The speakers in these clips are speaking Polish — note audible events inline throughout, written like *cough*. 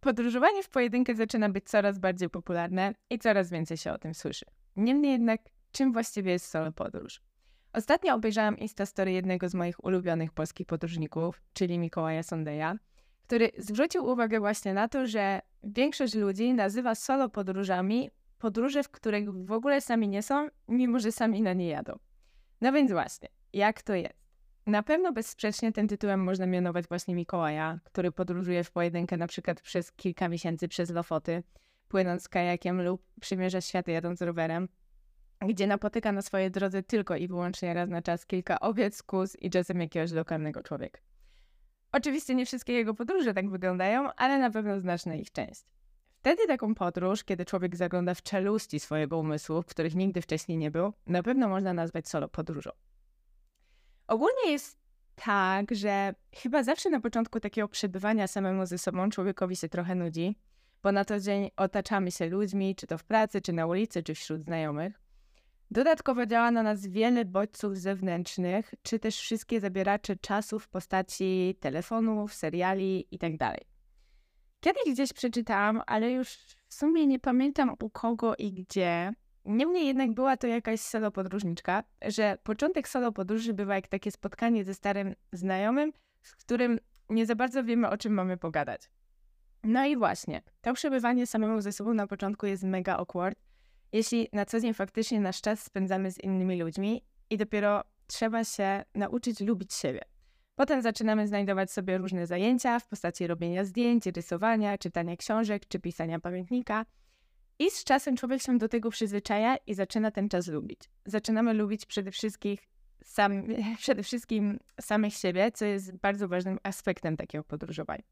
Podróżowanie w pojedynkę zaczyna być coraz bardziej popularne i coraz więcej się o tym słyszy. Niemniej jednak, czym właściwie jest solo podróż? Ostatnio obejrzałam Instastory jednego z moich ulubionych polskich podróżników, czyli Mikołaja Sondeja, który zwrócił uwagę właśnie na to, że większość ludzi nazywa solo podróżami podróże, w których w ogóle sami nie są, mimo że sami na nie jadą. No więc właśnie, jak to jest? Na pewno bezsprzecznie tym tytułem można mianować właśnie Mikołaja, który podróżuje w pojedynkę na przykład przez kilka miesięcy przez Lofoty, płynąc kajakiem lub przymierza światy jadąc rowerem, gdzie napotyka na swojej drodze tylko i wyłącznie raz na czas kilka owiec, kóz i czasem jakiegoś lokalnego człowieka. Oczywiście nie wszystkie jego podróże tak wyglądają, ale na pewno znaczna ich część. Wtedy taką podróż, kiedy człowiek zagląda w czeluści swojego umysłu, w których nigdy wcześniej nie był, na pewno można nazwać solo podróżą. Ogólnie jest tak, że chyba zawsze na początku takiego przebywania samemu ze sobą człowiekowi się trochę nudzi, bo na co dzień otaczamy się ludźmi, czy to w pracy, czy na ulicy, czy wśród znajomych. Dodatkowo działa na nas wiele bodźców zewnętrznych, czy też wszystkie zabieracze czasu w postaci telefonów, seriali itd. Tak Kiedyś gdzieś przeczytałam, ale już w sumie nie pamiętam u kogo i gdzie. Niemniej jednak była to jakaś solo podróżniczka, że początek solo podróży bywa jak takie spotkanie ze starym znajomym, z którym nie za bardzo wiemy, o czym mamy pogadać. No i właśnie, to przebywanie samemu ze sobą na początku jest mega awkward, jeśli na co dzień faktycznie nasz czas spędzamy z innymi ludźmi i dopiero trzeba się nauczyć lubić siebie. Potem zaczynamy znajdować sobie różne zajęcia w postaci robienia zdjęć, rysowania, czytania książek czy pisania pamiętnika. I z czasem człowiek się do tego przyzwyczaja i zaczyna ten czas lubić. Zaczynamy lubić przede wszystkim, sam, *laughs* przede wszystkim samych siebie, co jest bardzo ważnym aspektem takiego podróżowania.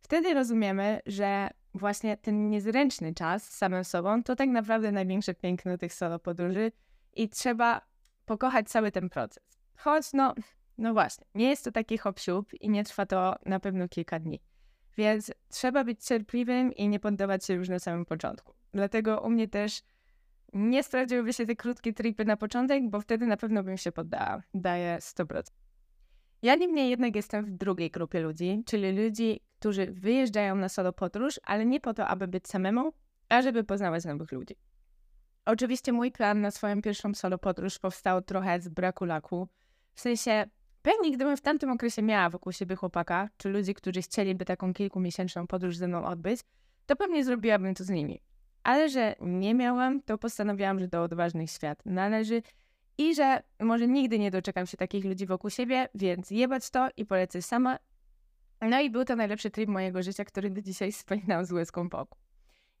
Wtedy rozumiemy, że właśnie ten niezręczny czas z samym sobą to tak naprawdę największe piękno tych solo podróży i trzeba pokochać cały ten proces. Choć no, no właśnie, nie jest to taki hop i nie trwa to na pewno kilka dni. Więc trzeba być cierpliwym i nie poddawać się już na samym początku. Dlatego u mnie też nie sprawdziłyby się te krótkie tripy na początek, bo wtedy na pewno bym się poddała. Daję 100%. Ja niemniej jednak jestem w drugiej grupie ludzi, czyli ludzi, którzy wyjeżdżają na solo podróż, ale nie po to, aby być samemu, a żeby poznawać nowych ludzi. Oczywiście mój plan na swoją pierwszą solo podróż powstał trochę z braku laku. W sensie, pewnie gdybym w tamtym okresie miała wokół siebie chłopaka, czy ludzi, którzy chcieliby taką kilkumiesięczną podróż ze mną odbyć, to pewnie zrobiłabym to z nimi. Ale że nie miałam, to postanowiłam, że do odważnych świat należy i że może nigdy nie doczekam się takich ludzi wokół siebie, więc jebać to i polecę sama. No i był to najlepszy trip mojego życia, który do dzisiaj wspominam z łezką po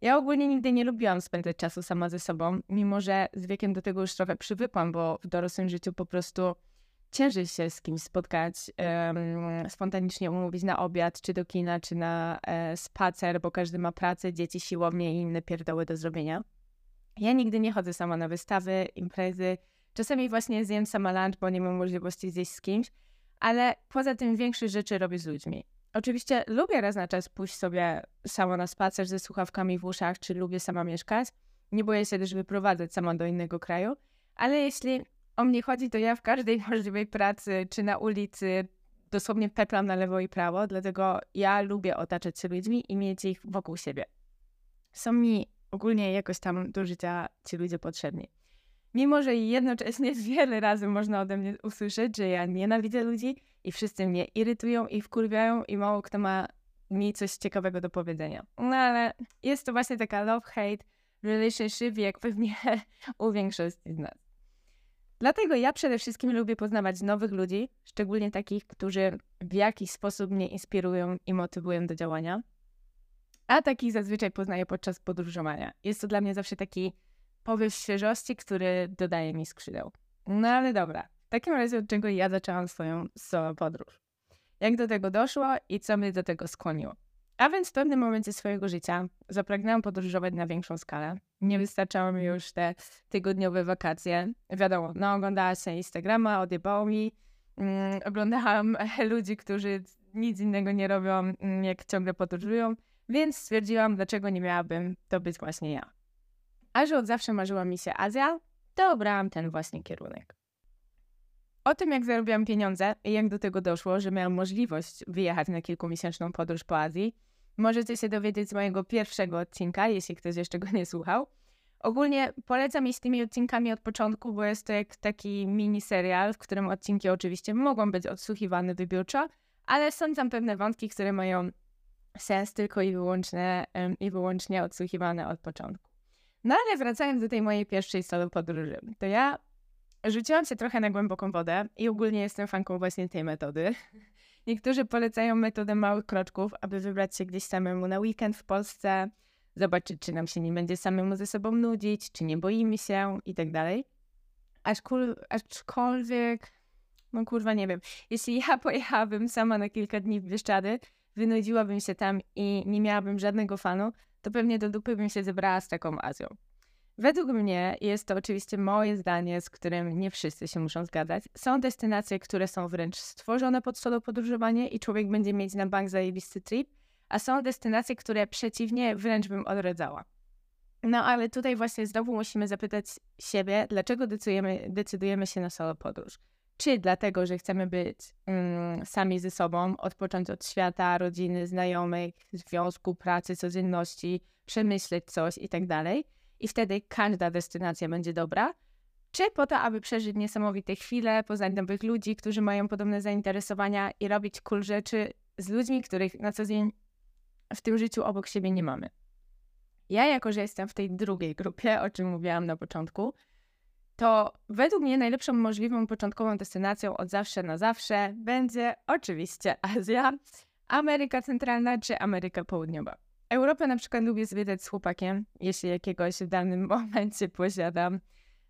Ja ogólnie nigdy nie lubiłam spędzać czasu sama ze sobą, mimo że z wiekiem do tego już trochę przywykłam, bo w dorosłym życiu po prostu cięży się z kimś spotkać, um, spontanicznie umówić na obiad, czy do kina, czy na e, spacer, bo każdy ma pracę, dzieci, siłownie i inne pierdoły do zrobienia. Ja nigdy nie chodzę sama na wystawy, imprezy, Czasami właśnie zjem sama lunch, bo nie mam możliwości zjeść z kimś, ale poza tym większość rzeczy robię z ludźmi. Oczywiście lubię raz na czas pójść sobie sama na spacer ze słuchawkami w uszach, czy lubię sama mieszkać. Nie boję się też wyprowadzać sama do innego kraju, ale jeśli o mnie chodzi, to ja w każdej *laughs* możliwej pracy, czy na ulicy, dosłownie peplam na lewo i prawo, dlatego ja lubię otaczać się ludźmi i mieć ich wokół siebie. Są mi ogólnie jakoś tam do życia ci ludzie potrzebni. Mimo, że jednocześnie *laughs* wiele razy można ode mnie usłyszeć, że ja nienawidzę ludzi i wszyscy mnie irytują i wkurwiają i mało kto ma mi coś ciekawego do powiedzenia. No ale jest to właśnie taka love-hate relationship, jak pewnie *laughs* u większości z nas. Dlatego ja przede wszystkim lubię poznawać nowych ludzi, szczególnie takich, którzy w jakiś sposób mnie inspirują i motywują do działania. A takich zazwyczaj poznaję podczas podróżowania. Jest to dla mnie zawsze taki powiew świeżości, który dodaje mi skrzydeł. No ale dobra, w takim razie od czego ja zaczęłam swoją solo podróż. Jak do tego doszło i co mnie do tego skłoniło. A więc w pewnym momencie swojego życia zapragnęłam podróżować na większą skalę. Nie wystarczały mi już te tygodniowe wakacje. Wiadomo, no oglądała się Instagrama, odjebało mi. Mm, oglądałam *laughs* ludzi, którzy nic innego nie robią, mm, jak ciągle podróżują, więc stwierdziłam, dlaczego nie miałabym to być właśnie ja. A że od zawsze marzyła mi się Azja, to obrałam ten właśnie kierunek. O tym, jak zarobiłam pieniądze i jak do tego doszło, że miałam możliwość wyjechać na kilkumiesięczną podróż po Azji, możecie się dowiedzieć z mojego pierwszego odcinka, jeśli ktoś jeszcze go nie słuchał. Ogólnie polecam iść z tymi odcinkami od początku, bo jest to jak taki mini serial, w którym odcinki oczywiście mogą być odsłuchiwane wybiórczo, ale są tam pewne wątki, które mają sens tylko i wyłącznie, i wyłącznie odsłuchiwane od początku. No ale wracając do tej mojej pierwszej solo podróży, to ja rzuciłam się trochę na głęboką wodę i ogólnie jestem fanką właśnie tej metody. Niektórzy polecają metodę małych kroczków, aby wybrać się gdzieś samemu na weekend w Polsce, zobaczyć, czy nam się nie będzie samemu ze sobą nudzić, czy nie boimy się i tak dalej. Aczkolwiek, no kurwa, nie wiem. Jeśli ja *laughs* pojechałabym sama na kilka dni w Bieszczady, wynudziłabym się tam i nie miałabym żadnego fanu, to pewnie do dupy bym się zebrała z taką Azją. Według mnie jest to oczywiście moje zdanie, z którym nie wszyscy się muszą zgadzać. Są destynacje, które są wręcz stworzone pod solo podróżowanie i człowiek będzie mieć na bank zajebisty trip, a są destynacje, które przeciwnie wręcz bym odrodzała. No ale tutaj właśnie znowu musimy zapytać siebie, dlaczego decydujemy, decydujemy się na solo podróż. Czy dlatego, że chcemy być mm, sami ze sobą, odpocząć od świata, rodziny, znajomych, związku, pracy, codzienności, przemyśleć coś i tak dalej. I wtedy każda destynacja będzie dobra. Czy po to, aby przeżyć niesamowite chwile, poznać nowych ludzi, którzy mają podobne zainteresowania i robić cool rzeczy z ludźmi, których na co dzień w tym życiu obok siebie nie mamy. Ja, jako że jestem w tej drugiej grupie, o czym mówiłam na początku, to według mnie najlepszą możliwą początkową destynacją od zawsze na zawsze będzie oczywiście Azja, Ameryka Centralna czy Ameryka Południowa. Europę na przykład lubię zwiedzać z chłopakiem, jeśli jakiegoś w danym *laughs* momencie posiadam,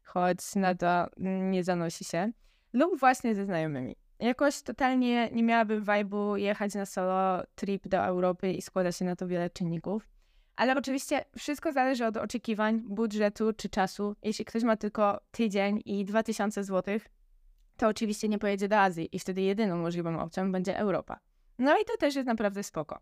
choć na to nie zanosi się, lub właśnie ze znajomymi. Jakoś totalnie nie miałabym vibe'u jechać na solo trip do Europy i składa się na to wiele czynników. Ale oczywiście wszystko zależy od oczekiwań, budżetu czy czasu. Jeśli ktoś ma tylko tydzień i 2000 zł, to oczywiście nie pojedzie do Azji i wtedy jedyną możliwą opcją będzie Europa. No i to też jest naprawdę spoko.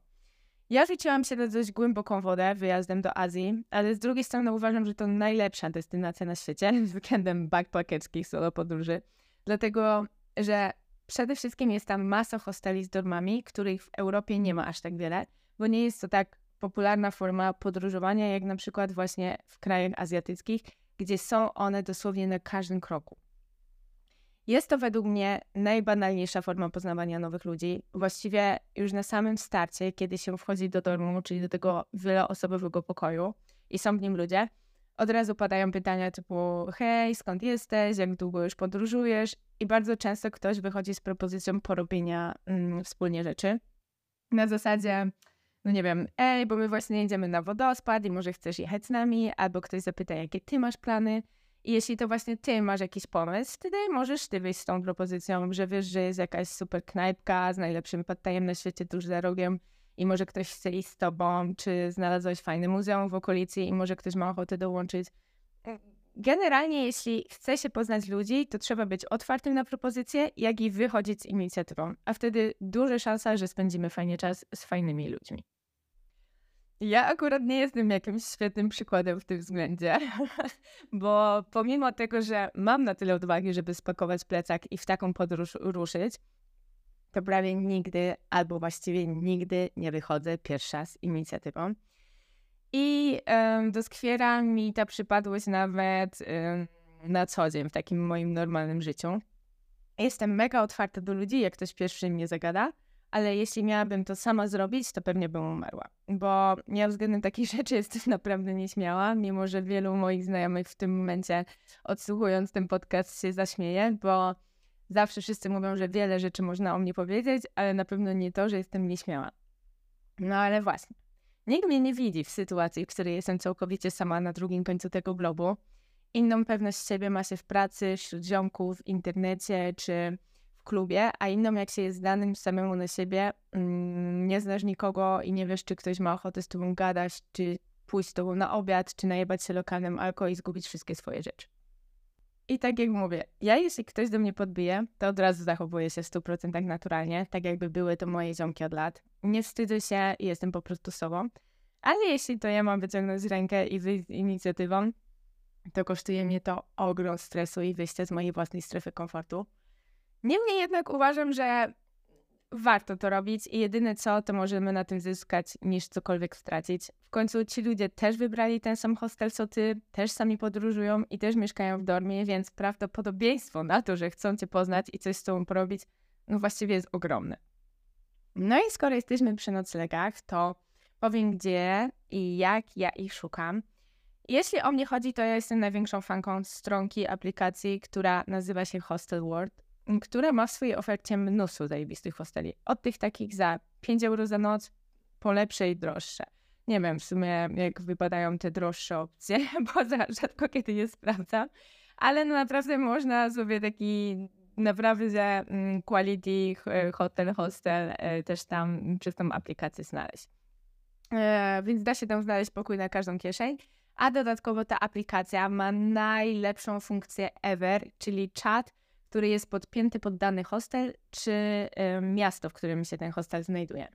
Ja rzuciłam się na dość głęboką wodę wyjazdem do Azji, ale z drugiej strony uważam, że to najlepsza destynacja na świecie *laughs* względem backpackerskich solo podróży, dlatego że przede wszystkim jest tam masa hosteli z dormami, których w Europie nie ma aż tak wiele, bo nie jest to tak popularna forma podróżowania, jak na przykład właśnie w krajach azjatyckich, gdzie są one dosłownie na każdym kroku. Jest to według mnie najbanalniejsza forma poznawania nowych ludzi. Właściwie już na samym starcie, kiedy się wchodzi do domu, czyli do tego wieloosobowego pokoju i są w nim ludzie, od razu padają pytania typu hej, skąd jesteś, jak długo już podróżujesz i bardzo często ktoś wychodzi z propozycją porobienia mm, wspólnie rzeczy. Na zasadzie, no nie wiem, ej, bo my właśnie jedziemy na wodospad i może chcesz jechać z nami, albo ktoś zapyta, jakie ty masz plany. I jeśli to właśnie ty masz jakiś pomysł, wtedy możesz ty wyjść z tą propozycją, że wiesz, że jest jakaś super knajpka z najlepszym pattajem na świecie tuż za rogiem i może ktoś chce iść z tobą, czy znalazłeś fajne muzeum w okolicy i może ktoś ma ochotę dołączyć. Generalnie, jeśli chce się poznać ludzi, to trzeba być otwartym na propozycje, jak i wychodzić z inicjatywą, a wtedy duża szansa, że spędzimy fajny czas z fajnymi ludźmi. Ja akurat nie jestem jakimś świetnym przykładem w tym względzie, *laughs* bo pomimo tego, że mam na tyle odwagi, żeby spakować plecak i w taką podróż ruszyć, to prawie nigdy, albo właściwie nigdy nie wychodzę pierwsza z inicjatywą. I um, doskwiera mi ta przypadłość nawet um, na co dzień w takim moim normalnym życiu. Jestem mega otwarta do ludzi, jak ktoś pierwszy mnie zagada, ale jeśli miałabym to sama zrobić, to pewnie bym umarła. Bo ja względem takich *laughs* rzeczy jestem naprawdę nieśmiała, mimo że wielu moich znajomych w tym momencie odsłuchując ten podcast się zaśmieje, bo zawsze wszyscy mówią, że wiele rzeczy można o mnie powiedzieć, ale na pewno nie to, że jestem nieśmiała. No ale właśnie. Nikt mnie nie widzi w sytuacji, w której jestem całkowicie sama na drugim końcu tego globu. Inną pewność siebie ma się w pracy, wśród ziomków, w internecie czy klubie, a inną jak się jest danym samemu na siebie, mm, nie znasz nikogo i nie wiesz, czy ktoś ma ochotę z tobą gadać, czy pójść z tobą na obiad, czy najebać się lokalnym alkohol i zgubić wszystkie swoje rzeczy. I tak jak mówię, ja jeśli ktoś do mnie podbije, to od razu zachowuję się w 100% naturalnie, tak jakby były to moje ziomki od lat. Nie wstydzę się i jestem po prostu sobą. Ale jeśli to ja mam wyciągnąć rękę i wyjść z inicjatywą, to kosztuje mnie to ogrom stresu i wyjście z mojej własnej strefy komfortu. Niemniej jednak uważam, że warto to robić i jedyne co, to możemy na tym zyskać niż cokolwiek stracić. W końcu ci ludzie też wybrali ten sam hostel co ty, też sami podróżują i też mieszkają w dormie, więc prawdopodobieństwo na to, że chcą cię poznać i coś z tobą porobić, no właściwie jest ogromne. No i skoro jesteśmy przy noclegach, to powiem gdzie i jak ja ich szukam. Jeśli o mnie chodzi, to ja jestem największą fanką stronki aplikacji, która nazywa się Hostel World, która ma w swojej ofercie mnóstwo zajebistych hosteli. Od tych takich za 5 euro za noc, po lepsze i droższe. Nie wiem w sumie, jak wypadają te droższe opcje, *laughs* bo za rzadko kiedy je sprawdzam, ale no naprawdę można sobie taki naprawdę mm, quality hotel, hostel e, też tam przez tą aplikację znaleźć. E, więc da się tam znaleźć pokój na każdą kieszeń. A dodatkowo ta aplikacja ma najlepszą funkcję ever, czyli czat, który jest podpięty pod dany hostel, czy y, miasto, w którym się ten hostel znajduje.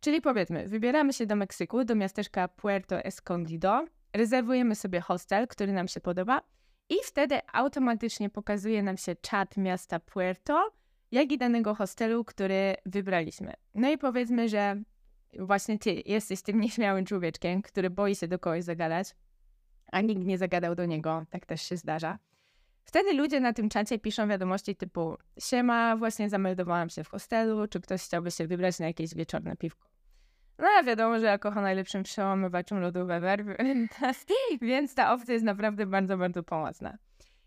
Czyli powiedzmy, wybieramy się do Meksyku, do miasteczka Puerto Escondido, rezerwujemy sobie hostel, który nam się podoba i wtedy automatycznie pokazuje nam się czat miasta Puerto, jak i danego hostelu, który wybraliśmy. No i powiedzmy, że właśnie ty jesteś tym nieśmiałym człowieczkiem, który boi się do kogoś zagadać, a nikt nie zagadał do niego, tak też się zdarza. Wtedy ludzie na tym czacie piszą wiadomości typu siema, właśnie zameldowałam się w hostelu, czy ktoś chciałby się wybrać na jakieś wieczorne piwko. No a wiadomo, że ja kocham najlepszym przełamywaczem lodów ever, *laughs* więc ta opcja jest naprawdę bardzo, bardzo pomocna.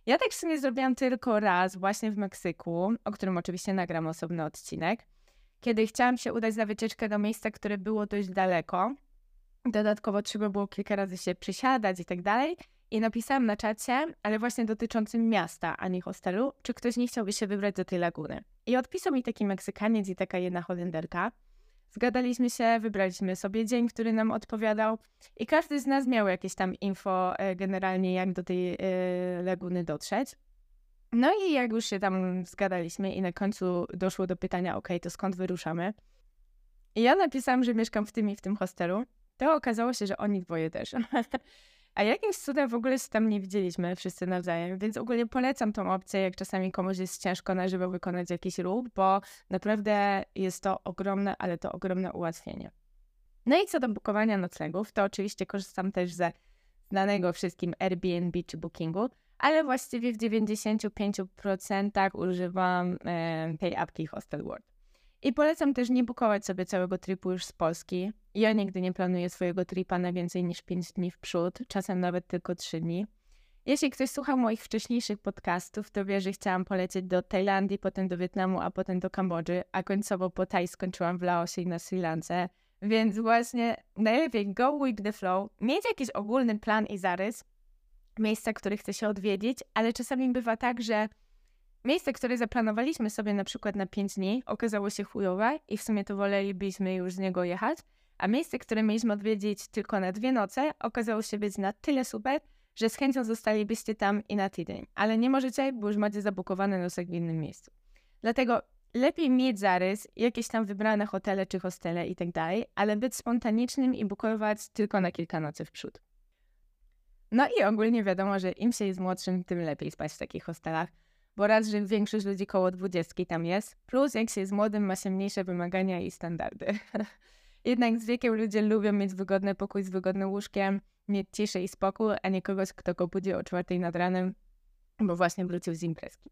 Ja tak w sumie zrobiłam tylko raz właśnie w Meksyku, o którym oczywiście nagram osobny odcinek, kiedy chciałam się udać na wycieczkę do miejsca, które było dość daleko. Dodatkowo trzeba było kilka razy się przysiadać i tak dalej. I napisałam na czacie, ale właśnie dotyczącym miasta, a nie hostelu, czy ktoś nie chciałby się wybrać do tej laguny. I odpisał mi taki Meksykaniec i taka jedna Holenderka. Zgadaliśmy się, wybraliśmy sobie dzień, który nam odpowiadał i każdy z nas miał jakieś tam info e, generalnie, jak do tej e, laguny dotrzeć. No i jak już się tam zgadaliśmy i na końcu doszło do pytania, ok, to skąd wyruszamy? I ja napisałam, że mieszkam w tym i w tym hostelu. To okazało się, że oni dwoje też. *laughs* A jakimś cudem w ogóle się tam nie widzieliśmy wszyscy nawzajem, więc ogólnie polecam tą opcję, jak czasami komuś jest ciężko na żywo wykonać jakiś ruch, bo naprawdę jest to ogromne, ale to ogromne ułatwienie. No i co do bukowania noclegów, to oczywiście korzystam też ze znanego wszystkim Airbnb czy Bookingu, ale właściwie w 95% używam e, tej apki Hostel World. I polecam też nie bukować sobie całego tripu już z Polski. Ja nigdy nie planuję swojego tripa na więcej niż 5 dni w przód, czasem nawet tylko 3 dni. Jeśli ktoś słuchał moich wcześniejszych podcastów, to wie, że chciałam polecieć do Tajlandii, potem do Wietnamu, a potem do Kambodży, a końcowo po Taj skończyłam w Laosie i na Sri Lance. Więc właśnie najlepiej go with the flow, mieć jakiś ogólny plan i zarys, miejsca, które chce się odwiedzić, ale czasami bywa tak, że Miejsce, które zaplanowaliśmy sobie na przykład na 5 dni, okazało się chujowe i w sumie to wolelibyśmy już z niego jechać, a miejsce, które mieliśmy odwiedzić tylko na dwie noce, okazało się być na tyle super, że z chęcią zostalibyście tam i na tydzień. Ale nie możecie, bo już macie zabukowany nosek w innym miejscu. Dlatego lepiej mieć zarys, jakieś tam wybrane hotele czy hostele i tak ale być spontanicznym i bukować tylko na kilka nocy w przód. No i ogólnie wiadomo, że im się jest młodszym, tym lepiej spać w takich hostelach bo raz, że większość ludzi koło dwudziestki tam jest, plus jak się jest młodym, ma się mniejsze wymagania i standardy. *laughs* Jednak z wiekiem ludzie lubią mieć wygodny pokój z wygodnym łóżkiem, mieć ciszę i spokój, a nie kogoś, kto go budzi o czwartej nad ranem, bo właśnie wrócił z imprezki.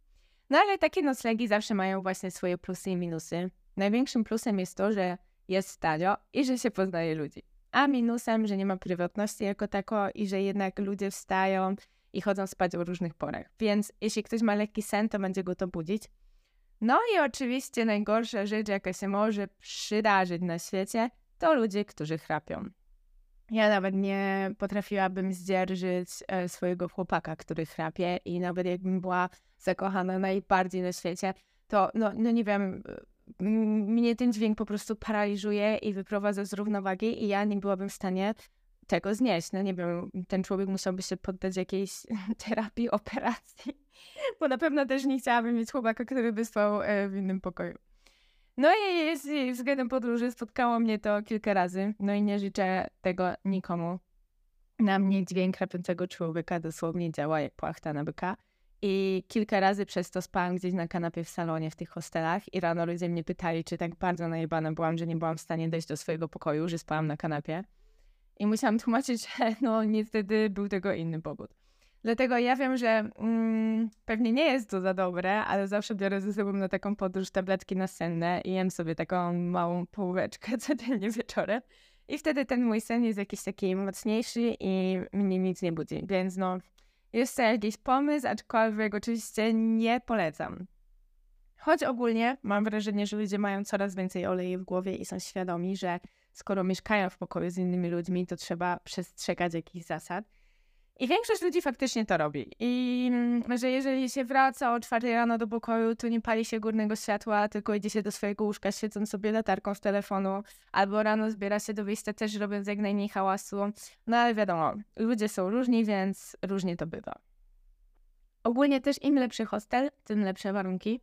No ale takie noclegi zawsze mają właśnie swoje plusy i minusy. Największym plusem jest to, że jest tanio i że się poznaje ludzi. A minusem, że nie ma prywatności jako tako i że jednak ludzie wstają i chodzą spać o różnych porach. Więc jeśli ktoś ma lekki sen, to będzie go to budzić. No i oczywiście najgorsza rzecz, jaka się może przydarzyć na świecie, to ludzie, którzy chrapią. Ja nawet nie potrafiłabym zdzierżyć e, swojego chłopaka, który chrapie i nawet jakbym była zakochana najbardziej na świecie, to no, no nie wiem, mnie ten dźwięk po prostu paraliżuje i wyprowadza z równowagi i ja nie byłabym w stanie tego znieść. No nie wiem, ten człowiek musiałby się poddać jakiejś *laughs* terapii, operacji, bo na pewno też nie chciałabym mieć chłopaka, który by spał e, w innym pokoju. No i względem podróży spotkało mnie to kilka razy, no i nie życzę tego nikomu. Na mnie dźwięk chrapiącego człowieka dosłownie działa jak płachta na byka. I kilka razy przez to spałam gdzieś na kanapie w salonie w tych hostelach i rano ludzie mnie pytali, czy tak bardzo najebana byłam, że nie byłam w stanie dojść do swojego pokoju, że spałam na kanapie. I musiałam tłumaczyć, *laughs* że no niestety był tego inny powód. Dlatego ja wiem, że mm, pewnie nie jest to za dobre, ale zawsze biorę ze sobą na taką podróż tabletki nasenne i jem sobie taką małą półeczkę *laughs* codziennie wieczorem. I wtedy ten mój sen jest jakiś taki mocniejszy i mnie nic nie budzi. Więc no, jest to jakiś pomysł, aczkolwiek oczywiście nie polecam. Choć ogólnie mam wrażenie, że ludzie mają coraz więcej oleju w głowie i są świadomi, że skoro mieszkają w pokoju z innymi ludźmi, to trzeba przestrzegać jakichś zasad. I większość ludzi faktycznie to robi. I mm, że jeżeli się wraca o 4 rano do pokoju, to nie pali się górnego światła, tylko idzie się do swojego łóżka, świecąc sobie latarką z telefonu, albo rano zbiera się do wyjścia też robiąc jak najmniej hałasu. No ale wiadomo, ludzie są różni, więc różnie to bywa. Ogólnie też im lepszy hostel, tym lepsze warunki.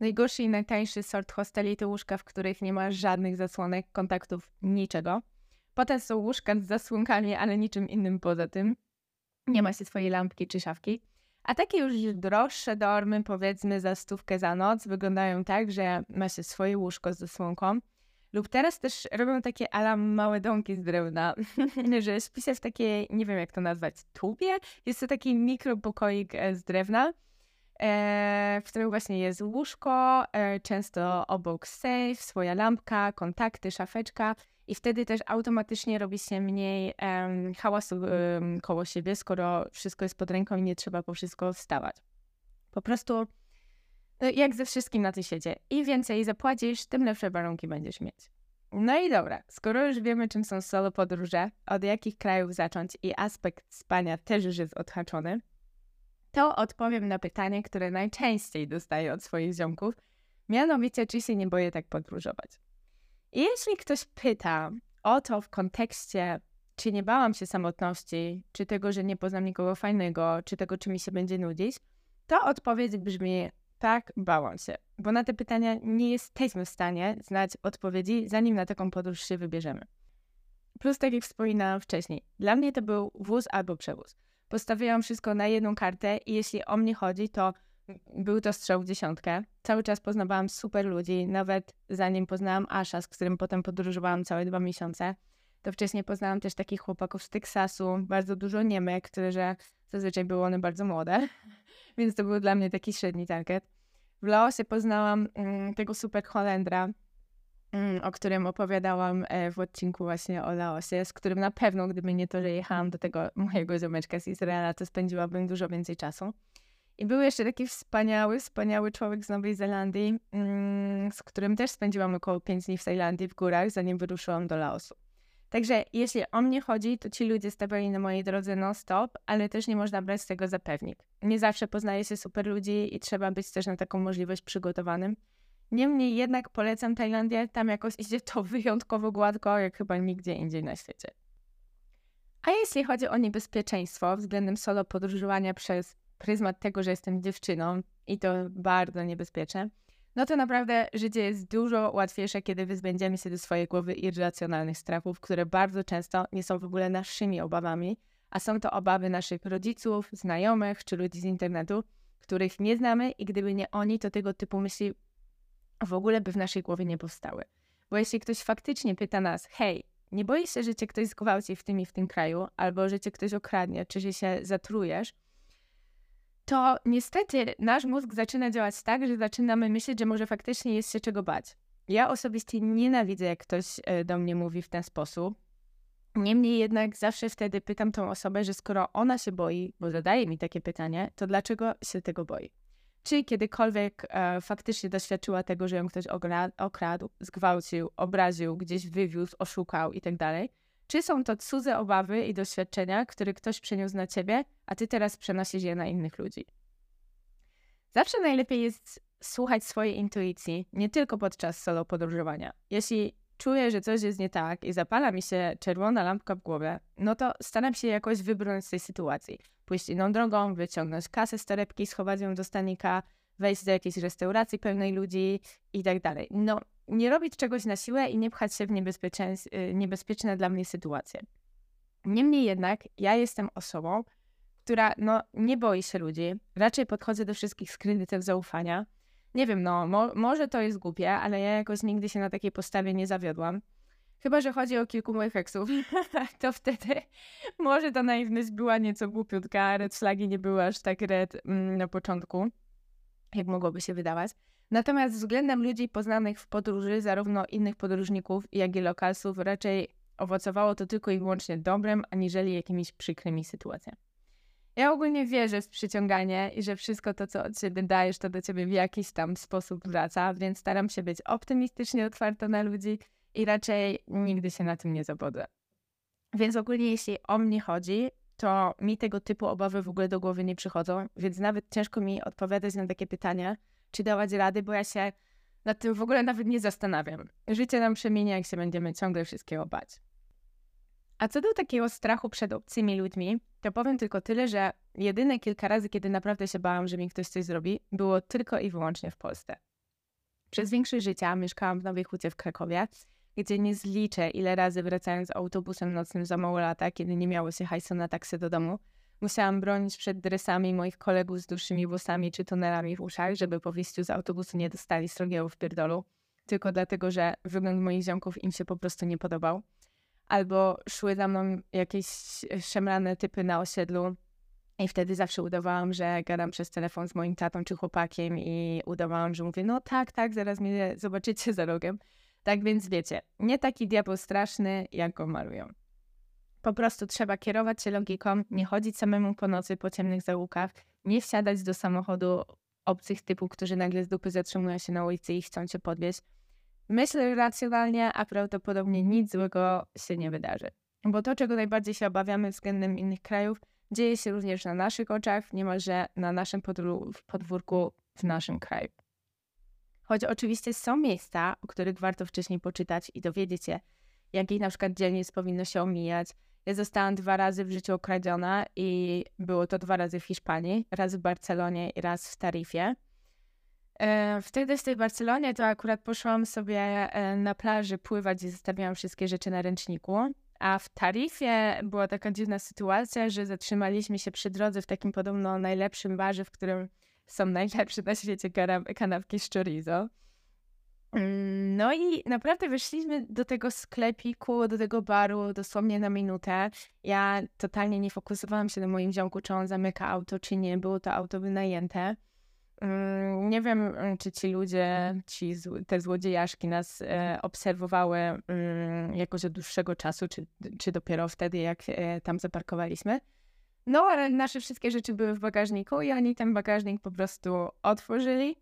Najgorszy i najtańszy sort hosteli to łóżka, w których nie ma żadnych zasłonek, kontaktów, niczego. Potem są łóżka z zasłonkami, ale niczym innym poza tym nie ma się swojej lampki czy szafki. A takie już droższe dormy, powiedzmy za stówkę za noc, wyglądają tak, że ma się swoje łóżko z zasłonką. Lub teraz też robią takie ala małe domki z drewna, *laughs* że śpi w takiej, nie wiem jak to nazwać, tubie. Jest to taki mikropokoik e, z drewna, e, w którym właśnie jest łóżko, e, często obok safe, swoja lampka, kontakty, szafeczka i wtedy też automatycznie robi się mniej um, hałasu um, koło siebie, skoro wszystko jest pod ręką i nie trzeba po wszystko wstawać. Po prostu no, jak ze wszystkim na tym świecie. Im więcej zapłacisz, tym lepsze warunki będziesz mieć. No i dobra, skoro już wiemy, czym są solo podróże, od jakich krajów zacząć i aspekt spania też już jest odhaczony, to odpowiem na pytanie, które najczęściej dostaję od swoich ziomków, mianowicie, czy się nie boję tak podróżować. Jeśli ktoś pyta o to w kontekście, czy nie bałam się samotności, czy tego, że nie poznam nikogo fajnego, czy tego, czy mi się będzie nudzić, to odpowiedź brzmi tak, bałam się. Bo na te pytania nie jesteśmy w stanie znać odpowiedzi, zanim na taką podróż się wybierzemy. Plus, tak jak wspominałam wcześniej, dla mnie to był wóz albo przewóz. Postawiłam wszystko na jedną kartę i jeśli o mnie chodzi, to był to strzał w dziesiątkę. Cały czas poznawałam super ludzi, nawet zanim poznałam Asha, z którym potem podróżowałam całe dwa miesiące. To wcześniej poznałam też takich chłopaków z Teksasu, bardzo dużo Niemek, które że zazwyczaj były one bardzo młode, *laughs* więc to był dla mnie taki średni target. W Laosie poznałam mm, tego super Holendra, mm, o którym opowiadałam e, w odcinku właśnie o Laosie, z którym na pewno, gdyby nie to, że jechałam do tego mojego ziomeczka z Izraela, to spędziłabym dużo więcej czasu. I był jeszcze taki wspaniały, wspaniały człowiek z Nowej Zelandii, mm, z którym też spędziłam około 5 dni w Tajlandii w górach, zanim wyruszyłam do Laosu. Także jeśli o mnie chodzi, to ci ludzie stawiali na mojej drodze non-stop, ale też nie można brać z tego za pewnik. Nie zawsze poznaje się super ludzi i trzeba być też na taką możliwość przygotowanym. Niemniej jednak polecam Tajlandię, tam jakoś *laughs* idzie to wyjątkowo gładko, jak chyba nigdzie indziej na świecie. A jeśli chodzi o niebezpieczeństwo względem solo podróżowania przez pryzmat tego, że jestem dziewczyną i to bardzo niebezpieczne, no to naprawdę życie jest dużo łatwiejsze, kiedy wyzbędziemy się do swojej głowy irracjonalnych strachów, które bardzo często nie są w ogóle naszymi obawami, a są to obawy naszych rodziców, znajomych czy ludzi z internetu, których nie znamy i gdyby nie oni, to tego typu myśli w ogóle by w naszej głowie nie powstały. Bo jeśli ktoś faktycznie pyta nas, hej, nie boisz się, że cię ktoś zgwałci w tym i w tym kraju, albo że cię ktoś okradnie, czy że się zatrujesz, to niestety nasz mózg zaczyna działać tak, że zaczynamy myśleć, że może faktycznie jest się czego bać. Ja osobiście nienawidzę, jak ktoś e, do mnie mówi w ten sposób. Niemniej jednak zawsze wtedy pytam tą osobę, że skoro ona się boi, bo zadaje mi takie pytanie, to dlaczego się tego boi? Czy kiedykolwiek e, faktycznie doświadczyła tego, że ją ktoś okradł, zgwałcił, obraził, gdzieś wywiózł, oszukał itd. Czy są to cudze obawy i doświadczenia, które ktoś przeniósł na ciebie, a ty teraz przenosisz je na innych ludzi? Zawsze najlepiej jest słuchać swojej intuicji, nie tylko podczas solo podróżowania. Jeśli czuję, że coś jest nie tak i zapala mi się czerwona lampka w głowie, no to staram się jakoś wybrnąć z tej sytuacji. Pójść inną drogą, wyciągnąć kasę z torebki, schować ją do stanika, wejść do jakiejś restauracji pełnej ludzi i tak dalej. No, nie robić czegoś na siłę i nie pchać się w y, niebezpieczne dla mnie sytuacje. Niemniej jednak ja jestem osobą, która no, nie boi się ludzi. Raczej podchodzę do wszystkich z kredytem zaufania. Nie wiem, no, mo może to jest głupie, ale ja jakoś nigdy się na takiej postawie nie zawiodłam. Chyba, że chodzi o kilku moich eksów, *laughs* to wtedy może ta naiwność była nieco głupiutka, red flagi nie były aż tak red mm, na początku, jak mogłoby się wydawać. Natomiast względem ludzi poznanych w podróży, zarówno innych podróżników, jak i lokalsów, raczej owocowało to tylko i wyłącznie dobrem, aniżeli jakimiś przykrymi sytuacjami. Ja ogólnie wierzę w przyciąganie i że wszystko to, co od siebie dajesz, to do ciebie w jakiś tam sposób wraca, więc staram się być optymistycznie otwarta na ludzi i raczej nigdy się na tym nie zawodzę. Więc ogólnie jeśli o mnie chodzi, to mi tego typu obawy w ogóle do głowy nie przychodzą, więc nawet ciężko mi odpowiadać na takie pytania, czy dawać rady, bo ja się nad tym w ogóle nawet nie zastanawiam. Życie nam przemienia, jak się będziemy ciągle wszystkiego bać. A co do takiego strachu przed obcymi ludźmi, to powiem tylko tyle, że jedyne kilka razy, kiedy naprawdę się bałam, że mi ktoś coś zrobi, było tylko i wyłącznie w Polsce. Przez większość życia mieszkałam w Nowej Hucie w Krakowie, gdzie nie zliczę, ile razy wracając autobusem nocnym za mało lata, kiedy nie miało się hajsu na taksy do domu, musiałam bronić przed dresami moich kolegów z dłuższymi włosami czy tunelami w uszach, żeby po wyjściu z autobusu nie dostali srogiego w pierdolu, tylko dlatego, że wygląd moich ziomków im się po prostu nie podobał albo szły za mną jakieś szemrane typy na osiedlu i wtedy zawsze udawałam, że gadam przez telefon z moim tatą czy chłopakiem i udawałam, że mówię, no tak, tak, zaraz mnie zobaczycie za rogiem. Tak więc wiecie, nie taki diabeł straszny, jak go malują. Po prostu trzeba kierować się logiką, nie chodzić samemu po nocy po ciemnych zaułkach, nie wsiadać do samochodu obcych typów, którzy nagle z dupy zatrzymują się na ulicy i chcą cię podwieźć. Myślę racjonalnie, a prawdopodobnie nic złego się nie wydarzy. Bo to, czego najbardziej się obawiamy względem innych krajów, dzieje się również na naszych oczach, niemalże na naszym podwórku w naszym kraju. Choć oczywiście są miejsca, o których warto wcześniej poczytać i dowiedzieć się, jakich na przykład dzielnic powinno się omijać. Ja zostałam dwa razy w życiu okradziona i było to dwa razy w Hiszpanii, raz w Barcelonie i raz w Tarifie. E, wtedy w tej Barcelonie to akurat poszłam sobie e, na plaży pływać i zostawiałam wszystkie rzeczy na ręczniku. A w Tarifie była taka dziwna sytuacja, że zatrzymaliśmy się przy drodze w takim podobno najlepszym barze, w którym są najlepsze na świecie kanapki z chorizo. Mm, no i naprawdę weszliśmy do tego sklepiku, do tego baru dosłownie na minutę. Ja totalnie nie fokusowałam się na moim ziomku, czy on zamyka auto, czy nie. Było to auto wynajęte. Mm, nie wiem, mm, czy ci ludzie, ci, te złodziejaszki nas e, obserwowały jakoś od dłuższego czasu, czy, czy dopiero wtedy, jak e, tam zaparkowaliśmy. No, ale nasze wszystkie rzeczy były w bagażniku i oni ten bagażnik po prostu otworzyli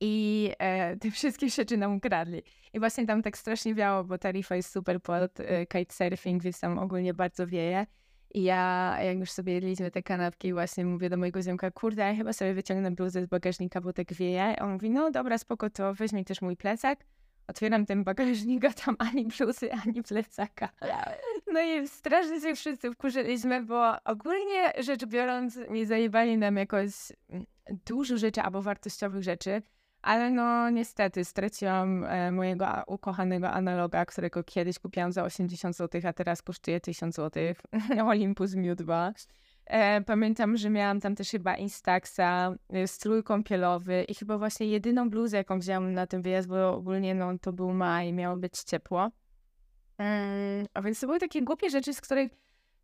i e, *laughs* te wszystkie rzeczy nam ukradli. I właśnie tam tak strasznie wiało, bo tarifa jest super pod e, kitesurfing, więc tam ogólnie bardzo wieje. I ja, jak już sobie jedliśmy te kanapki, właśnie mówię do mojego ziomka, kurde, ja chyba sobie wyciągnę bluzę z bagażnika, bo tak wieje. On mówi, no dobra, spoko, to weźmie też mój plecak. Otwieram ten bagażnik, a tam ani bluzy, ani plecaka. No i strasznie się wszyscy wkurzyliśmy, bo ogólnie rzecz biorąc nie zajebali nam jakoś mm, dużo rzeczy albo wartościowych rzeczy. Ale no niestety straciłam e, mojego ukochanego analoga, którego kiedyś kupiłam za 80 zł, a teraz kosztuje 1000 zł. *laughs* Olympus Miu 2. E, pamiętam, że miałam tam też chyba Instaxa, e, strój kąpielowy i chyba właśnie jedyną bluzę, jaką wzięłam na ten wyjazd, bo ogólnie no, to był maj, miało być ciepło. Mm, a więc to były takie głupie rzeczy, z których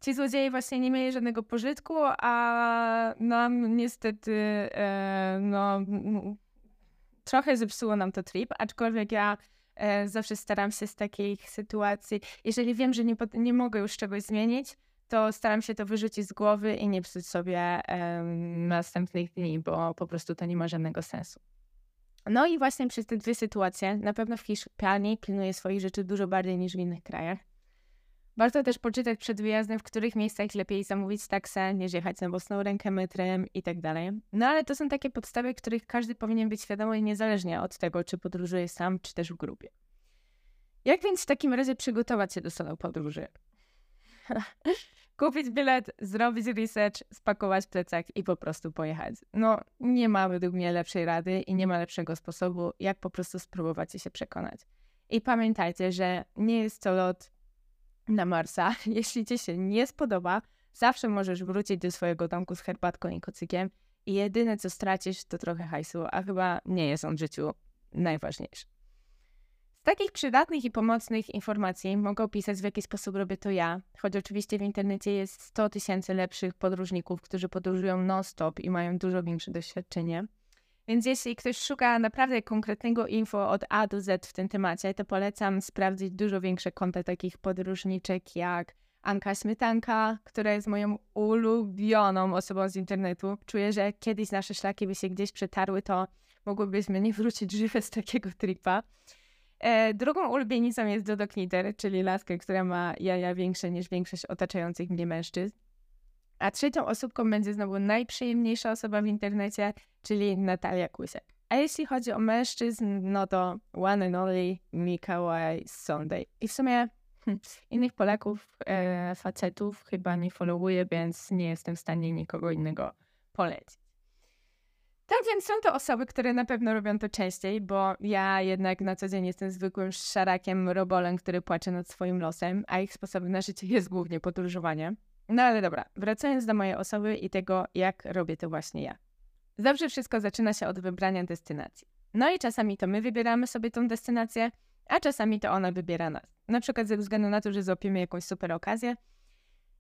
ci złodzieje właśnie nie mieli żadnego pożytku, a nam niestety e, no trochę zepsuło nam to trip, aczkolwiek ja e, zawsze staram się z takich sytuacji, jeżeli wiem, że nie, nie mogę już czegoś zmienić, to staram się to wyrzucić z głowy i nie psuć sobie e, następnych dni, bo po prostu to nie ma żadnego sensu. No i właśnie przez te dwie sytuacje, na pewno w Hiszpanii pilnuję swoich rzeczy dużo bardziej niż w innych krajach. Warto też poczytać przed wyjazdem, w których miejscach lepiej zamówić taksę, niż jechać na własną rękę metrem i tak. No ale to są takie podstawy, których każdy powinien być świadomy niezależnie od tego, czy podróżuje sam, czy też w grupie. Jak więc w takim razie przygotować się do solo podróży? *laughs* Kupić bilet, zrobić research, spakować plecak i po prostu pojechać. No, nie ma według mnie lepszej rady i nie ma lepszego sposobu, jak po prostu spróbować się przekonać. I pamiętajcie, że nie jest to lot na Marsa. *laughs* Jeśli Ci się nie spodoba, zawsze możesz wrócić do swojego domku z herbatką i kocykiem i jedyne co stracisz to trochę hajsu, a chyba nie jest on w życiu najważniejszy. Z takich przydatnych i pomocnych informacji mogę opisać, w jaki sposób robię to ja, choć oczywiście w internecie jest 100 tysięcy lepszych podróżników, którzy podróżują non-stop i mają dużo większe doświadczenie. Więc jeśli ktoś szuka naprawdę konkretnego info od A do Z w tym temacie, to polecam sprawdzić dużo większe konta takich podróżniczek jak Anka Śmietanka, która jest moją ulubioną osobą z internetu. Czuję, że kiedyś nasze szlaki by się gdzieś przetarły, to mogłybyśmy nie wrócić żywe z takiego tripa. E, drugą ulubienicą jest Dodo Knitter, czyli laskę, która ma jaja większe niż większość otaczających mnie mężczyzn. A trzecią osobką będzie znowu najprzyjemniejsza osoba w internecie, czyli Natalia Kusek. A jeśli chodzi o mężczyzn, no to one and only Mikołaj Sunday. I w sumie hm, innych Polaków, e, facetów chyba nie followuję, więc nie jestem w stanie nikogo innego polecić. Tak więc są to osoby, które na pewno robią to częściej, bo ja jednak na co dzień jestem zwykłym szarakiem robolem, który płacze nad swoim losem, a ich sposobem na życie jest głównie podróżowanie. No ale dobra, wracając do mojej osoby i tego, jak robię to właśnie ja. Zawsze wszystko zaczyna się od wybrania destynacji. No i czasami to my wybieramy sobie tą destynację, a czasami to ona wybiera nas. Na przykład ze względu na to, że złapiemy jakąś super okazję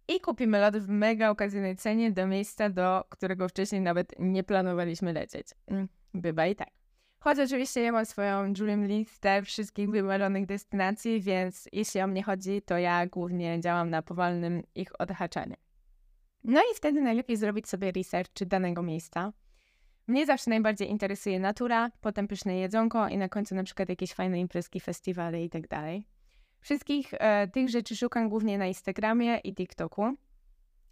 i kupimy lot w mega okazyjnej cenie do miejsca, do którego wcześniej nawet nie planowaliśmy lecieć. Mm, bywa i tak. Choć oczywiście ja mam swoją Dream listę wszystkich wymarzonych destynacji, więc jeśli o mnie chodzi, to ja głównie działam na powolnym ich odhaczaniu. No i wtedy najlepiej zrobić sobie research danego miejsca. Mnie zawsze najbardziej interesuje natura, potem pyszne jedzonko i na końcu na przykład jakieś fajne imprezki, festiwale i tak. Wszystkich e, tych rzeczy szukam głównie na Instagramie i TikToku.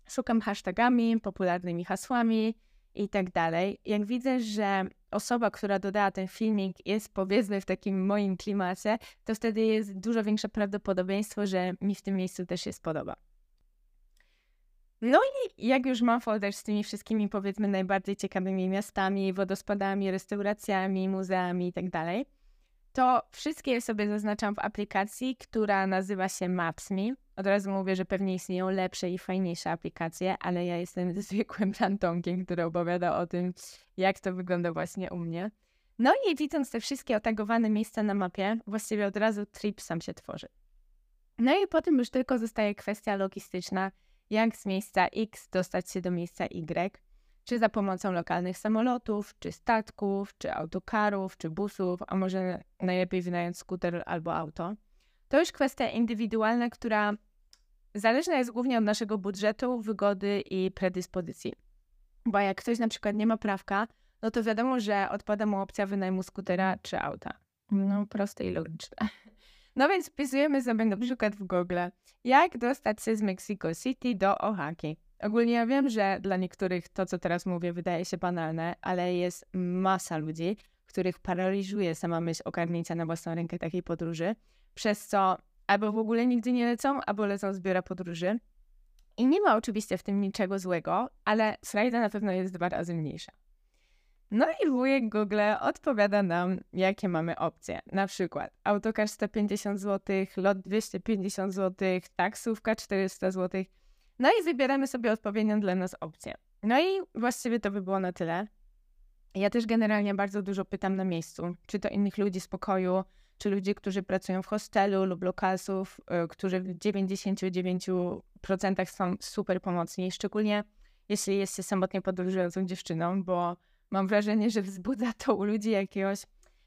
Szukam hashtagami, popularnymi hasłami i tak dalej. Jak widzę, że osoba, która dodała ten filmik jest powiedzmy w takim moim klimacie, to wtedy jest dużo większe prawdopodobieństwo, że mi w tym miejscu też się spodoba. No i jak już mam folder z tymi wszystkimi powiedzmy najbardziej ciekawymi miastami, wodospadami, restauracjami, muzeami i tak dalej, to wszystkie sobie zaznaczam w aplikacji, która nazywa się Maps.me. Od razu mówię, że pewnie istnieją lepsze i fajniejsze aplikacje, ale ja jestem *laughs* zwykłym rantonkiem, który opowiada o tym, jak to wygląda właśnie u mnie. No i widząc te wszystkie otagowane miejsca na mapie, właściwie od razu trip sam się tworzy. No i potem już tylko zostaje kwestia logistyczna, jak z miejsca X dostać się do miejsca Y czy za pomocą lokalnych samolotów, czy statków, czy autokarów, czy busów, a może najlepiej wynająć skuter albo auto. To już kwestia indywidualna, która zależna jest głównie od naszego budżetu, wygody i predyspozycji. Bo jak ktoś na przykład nie ma prawka, no to wiadomo, że odpada mu opcja wynajmu skutera czy auta. No proste i logiczne. *laughs* No więc wpisujemy sobie na przykład w Google, jak dostać się z Mexico City do Oaxaca. Ogólnie ja wiem, że dla niektórych to, co teraz mówię, wydaje się banalne, ale jest masa ludzi, których paraliżuje sama myśl ogarnięcia na własną rękę takiej podróży, przez co albo w ogóle nigdy nie lecą, albo lecą z biura podróży. I nie ma oczywiście w tym niczego złego, ale frajda na pewno jest dwa razy mniejsza. No i wujek Google odpowiada nam, jakie mamy opcje. Na przykład autokar 150 zł, lot 250 zł, taksówka 400 zł, no i wybieramy sobie odpowiednią dla nas opcję. No i właściwie to by było na tyle. Ja też generalnie bardzo dużo pytam na miejscu, czy to innych ludzi z pokoju, czy ludzi, którzy pracują w hostelu lub lokalsów, y, którzy w 99% są super pomocni, szczególnie jeśli jest się samotnie podróżującą dziewczyną, bo mam wrażenie, że wzbudza to u ludzi jakiegoś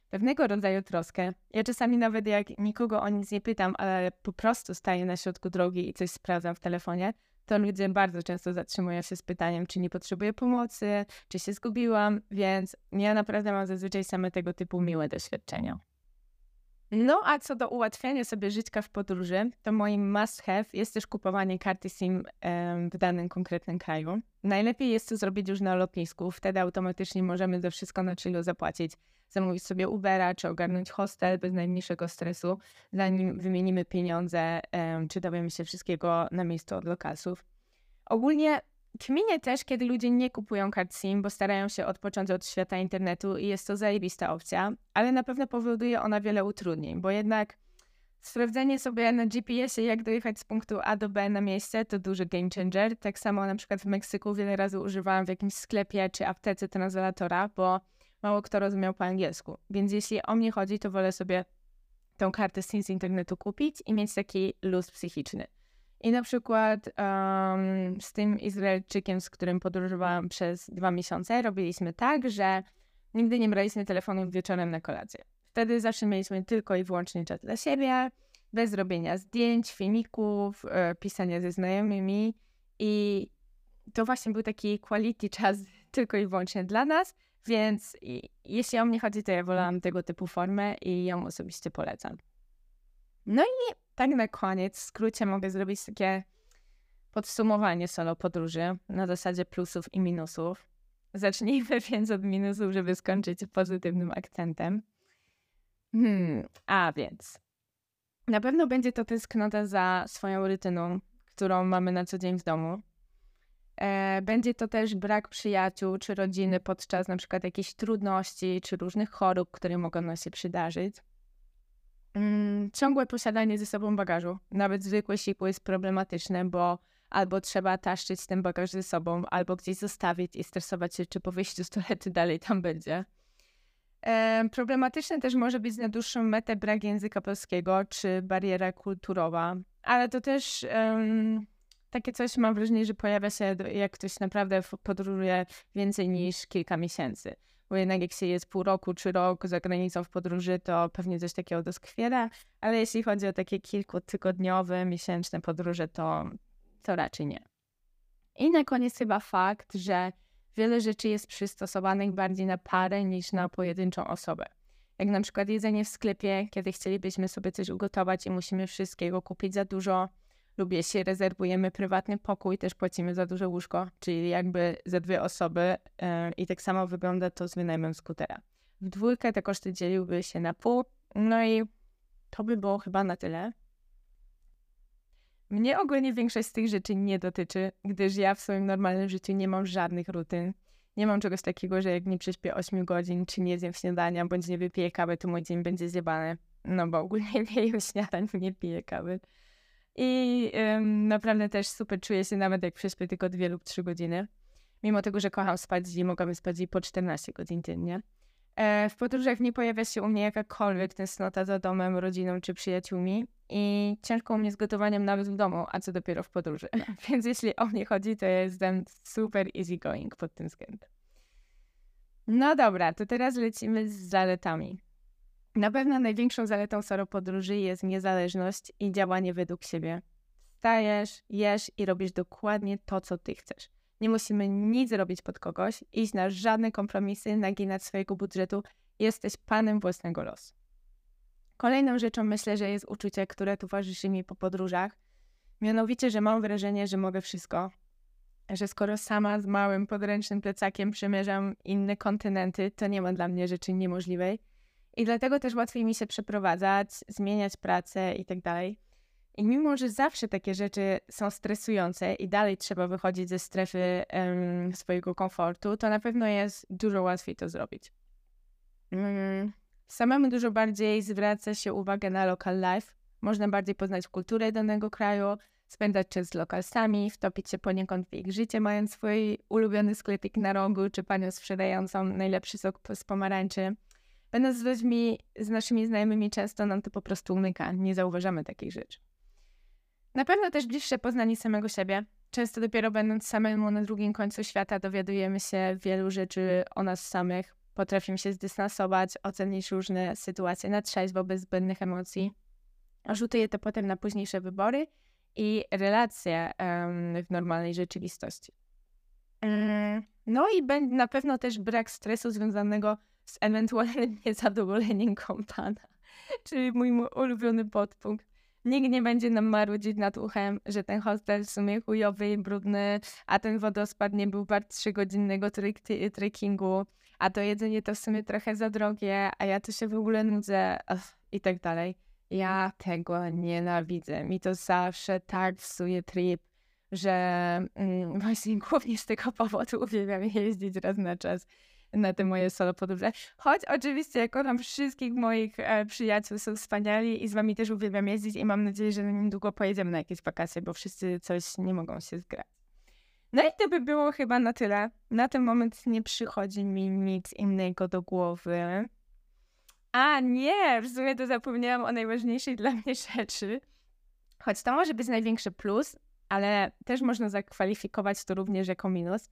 pewnego rodzaju troskę. Ja czasami nawet jak nikogo o nic nie pytam, ale po prostu staję na środku drogi i coś sprawdzam w telefonie, to ludzie bardzo często zatrzymują się z pytaniem, czy nie potrzebuję pomocy, czy się zgubiłam, więc ja naprawdę mam zazwyczaj same tego typu miłe doświadczenia. No a co do ułatwiania sobie życia w podróży, to moim must have jest też kupowanie karty SIM w danym konkretnym kraju. Najlepiej jest to zrobić już na lotnisku, wtedy automatycznie możemy za wszystko na chillu zapłacić. Zamówić sobie Ubera, czy ogarnąć hostel bez najmniejszego stresu, zanim wymienimy pieniądze, czy dowiemy się wszystkiego na miejscu od lokalsów. Ogólnie Kminie też, kiedy ludzie nie kupują kart SIM, bo starają się odpocząć od świata internetu i jest to zajebista opcja, ale na pewno powoduje ona wiele utrudnień, bo jednak Sprawdzenie sobie na GPS-ie, jak dojechać z punktu A do B na miejsce, to duży game changer. Tak samo na przykład w Meksyku wiele razy używałam w jakimś sklepie czy aptece translatora, bo mało kto rozumiał po angielsku. Więc jeśli o mnie chodzi, to wolę sobie tą kartę SIM z internetu kupić i mieć taki luz psychiczny. I na przykład um, z tym Izraelczykiem, z którym podróżowałam przez dwa miesiące, robiliśmy tak, że nigdy nie braliśmy telefonu wieczorem na kolację. Wtedy zawsze mieliśmy tylko i wyłącznie czat dla siebie, bez robienia zdjęć, filmików, e, pisania ze znajomymi i to właśnie był taki quality czas *laughs* tylko i wyłącznie dla nas, więc jeśli o mnie chodzi, to ja wolałam tego typu formę i ją osobiście polecam. No i tak na koniec, w skrócie mogę zrobić takie podsumowanie solo podróży na zasadzie plusów i minusów. Zacznijmy *laughs* więc od minusów, żeby skończyć pozytywnym akcentem. Hmm, a więc na pewno będzie to tęsknota za swoją rutyną, którą mamy na co dzień w domu. E, będzie to też brak przyjaciół czy rodziny podczas na przykład jakichś trudności czy różnych chorób, które mogą nam się przydarzyć. Mm, ciągłe posiadanie ze sobą bagażu, nawet zwykłe siku jest problematyczne, bo albo trzeba taszczyć ten bagaż ze sobą, albo gdzieś zostawić i stresować się, czy po wyjściu z toalety dalej tam będzie. E, problematyczne też może być na dłuższą metę brak języka polskiego, czy bariera kulturowa, ale to też um, takie coś mam wrażenie, że pojawia się, jak ktoś naprawdę podróżuje więcej niż kilka miesięcy. Bo jednak jak się jest pół roku czy rok za granicą w podróży, to pewnie coś takiego doskwiera, ale jeśli chodzi o takie kilkutygodniowe, miesięczne podróże, to, to raczej nie. I na koniec chyba fakt, że wiele rzeczy jest przystosowanych bardziej na parę niż na pojedynczą osobę. Jak na przykład jedzenie w sklepie, kiedy chcielibyśmy sobie coś ugotować i musimy wszystkiego kupić za dużo, lub jeśli rezerwujemy prywatny pokój, też płacimy za duże łóżko, czyli jakby za dwie osoby yy, i tak samo wygląda to z wynajmem skutera. W dwójkę te koszty dzieliłyby się na pół, no i to by było chyba na tyle. Mnie ogólnie większość z tych rzeczy nie dotyczy, gdyż ja w swoim normalnym życiu nie mam żadnych rutyn. Nie mam czegoś takiego, że jak nie prześpię 8 godzin, czy nie zjem śniadania, bądź nie wypiję kawy, to mój dzień będzie zjebany. No bo ogólnie *laughs* nie jem śniadań, nie piję kawy. I ym, naprawdę też super czuję się nawet jak prześpię tylko 2 lub 3 godziny. Mimo tego, że kocham spać i mogłabym spać i po 14 godzin dziennie. E, w podróżach nie pojawia się u mnie jakakolwiek tęsknota za domem, rodziną czy przyjaciółmi i ciężko u mnie z gotowaniem nawet w domu, a co dopiero w podróży. *laughs* Więc jeśli o mnie chodzi, to jestem super easy going pod tym względem. No dobra, to teraz lecimy z zaletami. Na pewno największą zaletą solo podróży jest niezależność i działanie według siebie. Stajesz, jesz i robisz dokładnie to, co ty chcesz. Nie musimy nic robić pod kogoś, iść na żadne kompromisy, naginać swojego budżetu. Jesteś panem własnego losu. Kolejną rzeczą myślę, że jest uczucie, które towarzyszy mi po podróżach. Mianowicie, że mam wrażenie, że mogę wszystko. Że skoro sama z małym podręcznym plecakiem przemierzam inne kontynenty, to nie ma dla mnie rzeczy niemożliwej. I dlatego też łatwiej mi się przeprowadzać, zmieniać pracę i tak dalej. I mimo, że zawsze takie rzeczy są stresujące i dalej trzeba wychodzić ze strefy um, swojego komfortu, to na pewno jest dużo łatwiej to zrobić. Um, samemu dużo bardziej zwraca się uwagę na local life. Można bardziej poznać kulturę danego kraju, spędzać czas z lokalsami, wtopić się poniekąd w ich życie, mając swój ulubiony sklepik na rogu, czy panią sprzedającą najlepszy sok z pomarańczy. Będąc z ludźmi, z naszymi znajomymi, często nam to po prostu umyka, nie zauważamy takich rzeczy. Na pewno też bliższe poznanie samego siebie. Często dopiero będąc samemu na drugim końcu świata dowiadujemy się wielu rzeczy o nas samych. Potrafimy się zdystansować, ocenić różne sytuacje na trzeźwo, bez zbędnych emocji. Rzutuje to potem na późniejsze wybory i relacje um, w normalnej rzeczywistości. Um, no i na pewno też brak stresu związanego z ewentualnym niezadowoleniem *laughs* kompana, czyli mój ulubiony podpunkt. Nikt nie będzie nam marudzić nad uchem, że ten hostel w sumie chujowy i brudny, a ten wodospad nie był wart trzygodzinnego trekkingu, a to jedzenie to w sumie trochę za drogie, a ja to się w ogóle nudzę ugh, i tak dalej. Ja tego nienawidzę. Mi to zawsze tak psuje trip, że mm, właśnie głównie z tego powodu *laughs* uwielbiam jeździć raz na czas. Na te moje solo podróże. Choć oczywiście ja kocham wszystkich moich e, przyjaciół, są wspaniali i z wami też uwielbiam jeździć i mam nadzieję, że niedługo pojedziemy na jakieś wakacje, bo wszyscy coś nie mogą się zgrać. No i to by było chyba na tyle. Na ten moment nie przychodzi mi nic innego do głowy. A nie, w sumie to zapomniałam o najważniejszej dla mnie rzeczy. Choć to może być największy plus, ale też można zakwalifikować to również jako minus.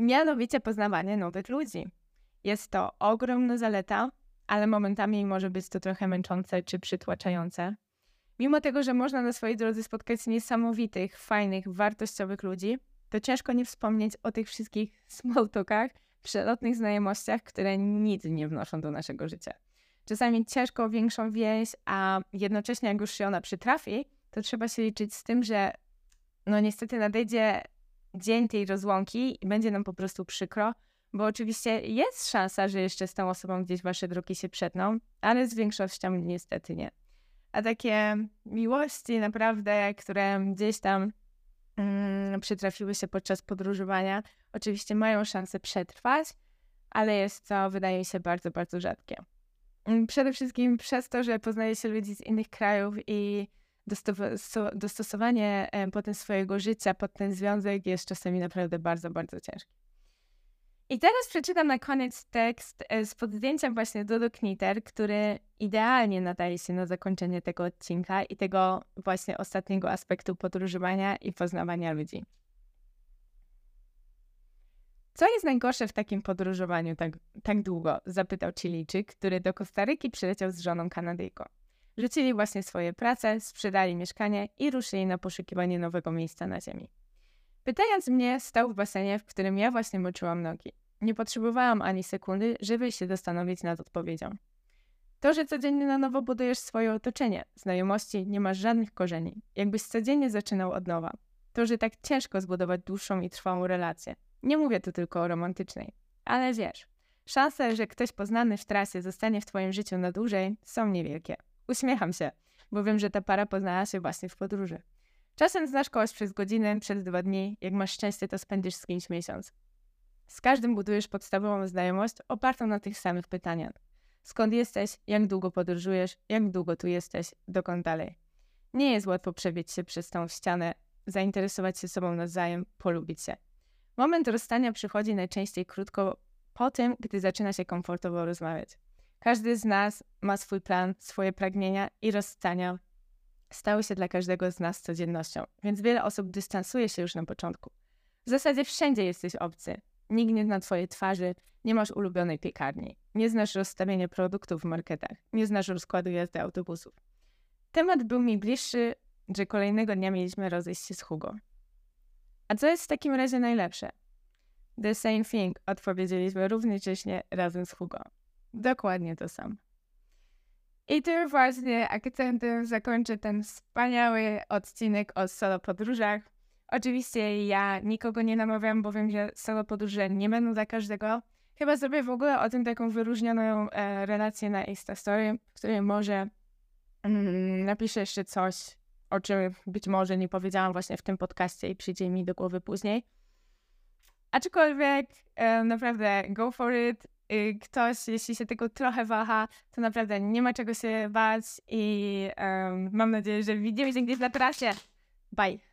Mianowicie poznawanie nowych ludzi. Jest to ogromna zaleta, ale momentami może być to trochę męczące czy przytłaczające. Mimo tego, że można na swojej drodze spotkać niesamowitych, fajnych, wartościowych ludzi, to ciężko nie wspomnieć o tych wszystkich small talkach, przelotnych znajomościach, które nic nie wnoszą do naszego życia. Czasami ciężko większą więź, a jednocześnie jak już się ona przytrafi, to trzeba się liczyć z tym, że no niestety nadejdzie dzień tej rozłąki i będzie nam po prostu przykro, bo oczywiście jest szansa, że jeszcze z tą osobą gdzieś wasze drogi się przetną, ale z większością niestety nie. A takie miłości naprawdę, które gdzieś tam mm, przytrafiły się podczas podróżowania, oczywiście mają szansę przetrwać, ale jest to, wydaje mi się, bardzo, bardzo rzadkie. Przede wszystkim przez to, że poznaje się ludzi z innych krajów i dostosowanie potem swojego życia pod ten związek jest czasami naprawdę bardzo, bardzo ciężkie. I teraz przeczytam na koniec tekst e, z podzdjęciem właśnie Dodo Knitter, który idealnie nadaje się na zakończenie tego odcinka i tego właśnie ostatniego aspektu podróżowania i poznawania ludzi. Co jest najgorsze w takim podróżowaniu tak, tak długo? Zapytał Chilijczyk, który do Kostaryki przyleciał z żoną Kanadyjką. Rzucili właśnie swoje prace, sprzedali mieszkanie i ruszyli na poszukiwanie nowego miejsca na ziemi. Pytając mnie, stał w basenie, w którym ja właśnie moczyłam nogi. Nie potrzebowałam ani sekundy, żeby się zastanowić nad odpowiedzią. To, że codziennie na nowo budujesz swoje otoczenie, znajomości, nie masz żadnych korzeni, jakbyś codziennie zaczynał od nowa. To, że tak ciężko zbudować dłuższą i trwałą relację. Nie mówię tu tylko o romantycznej, ale wiesz, szanse, że ktoś poznany w trasie zostanie w twoim życiu na dłużej, są niewielkie. Uśmiecham się, bo wiem, że ta para poznała się właśnie w podróży. Czasem znasz kogoś przez godzinę, przez dwa dni, jak masz szczęście, to spędzisz z kimś miesiąc. Z każdym budujesz podstawową znajomość opartą na tych samych pytaniach. Skąd jesteś, jak długo podróżujesz, jak długo tu jesteś, dokąd dalej. Nie jest łatwo przebić się przez tą ścianę, zainteresować się sobą nawzajem, polubić się. Moment rozstania przychodzi najczęściej krótko po tym, gdy zaczyna się komfortowo rozmawiać. Każdy z nas ma swój plan, swoje pragnienia i rozstania stały się dla każdego z nas codziennością, więc wiele osób dystansuje się już na początku. W zasadzie wszędzie jesteś obcy. Nikt nie zna twojej twarzy, nie masz ulubionej piekarni, nie znasz rozstawienia produktów w marketach, nie znasz rozkładu jazdy autobusów. Temat był mi bliższy, że kolejnego dnia mieliśmy rozejść się z Hugo. A co jest w takim razie najlepsze? The same thing, odpowiedzieliśmy równocześnie razem z Hugo. Dokładnie to samo. I tym właśnie akcentem zakończę ten wspaniały odcinek o solo podróżach. Oczywiście ja nikogo nie namawiam, bo wiem, że solo podróże nie będą dla każdego. Chyba zrobię w ogóle o tym taką wyróżnioną e, relację na Instastory, w której może mm, napiszę jeszcze coś, o czym być może nie powiedziałam właśnie w tym podcaście i przyjdzie mi do głowy później. Aczkolwiek e, naprawdę go for it. Y, ktoś, jeśli się tego trochę waha, to naprawdę nie ma czego się bać i um, mam nadzieję, że widzimy się gdzieś na trasie. Bye!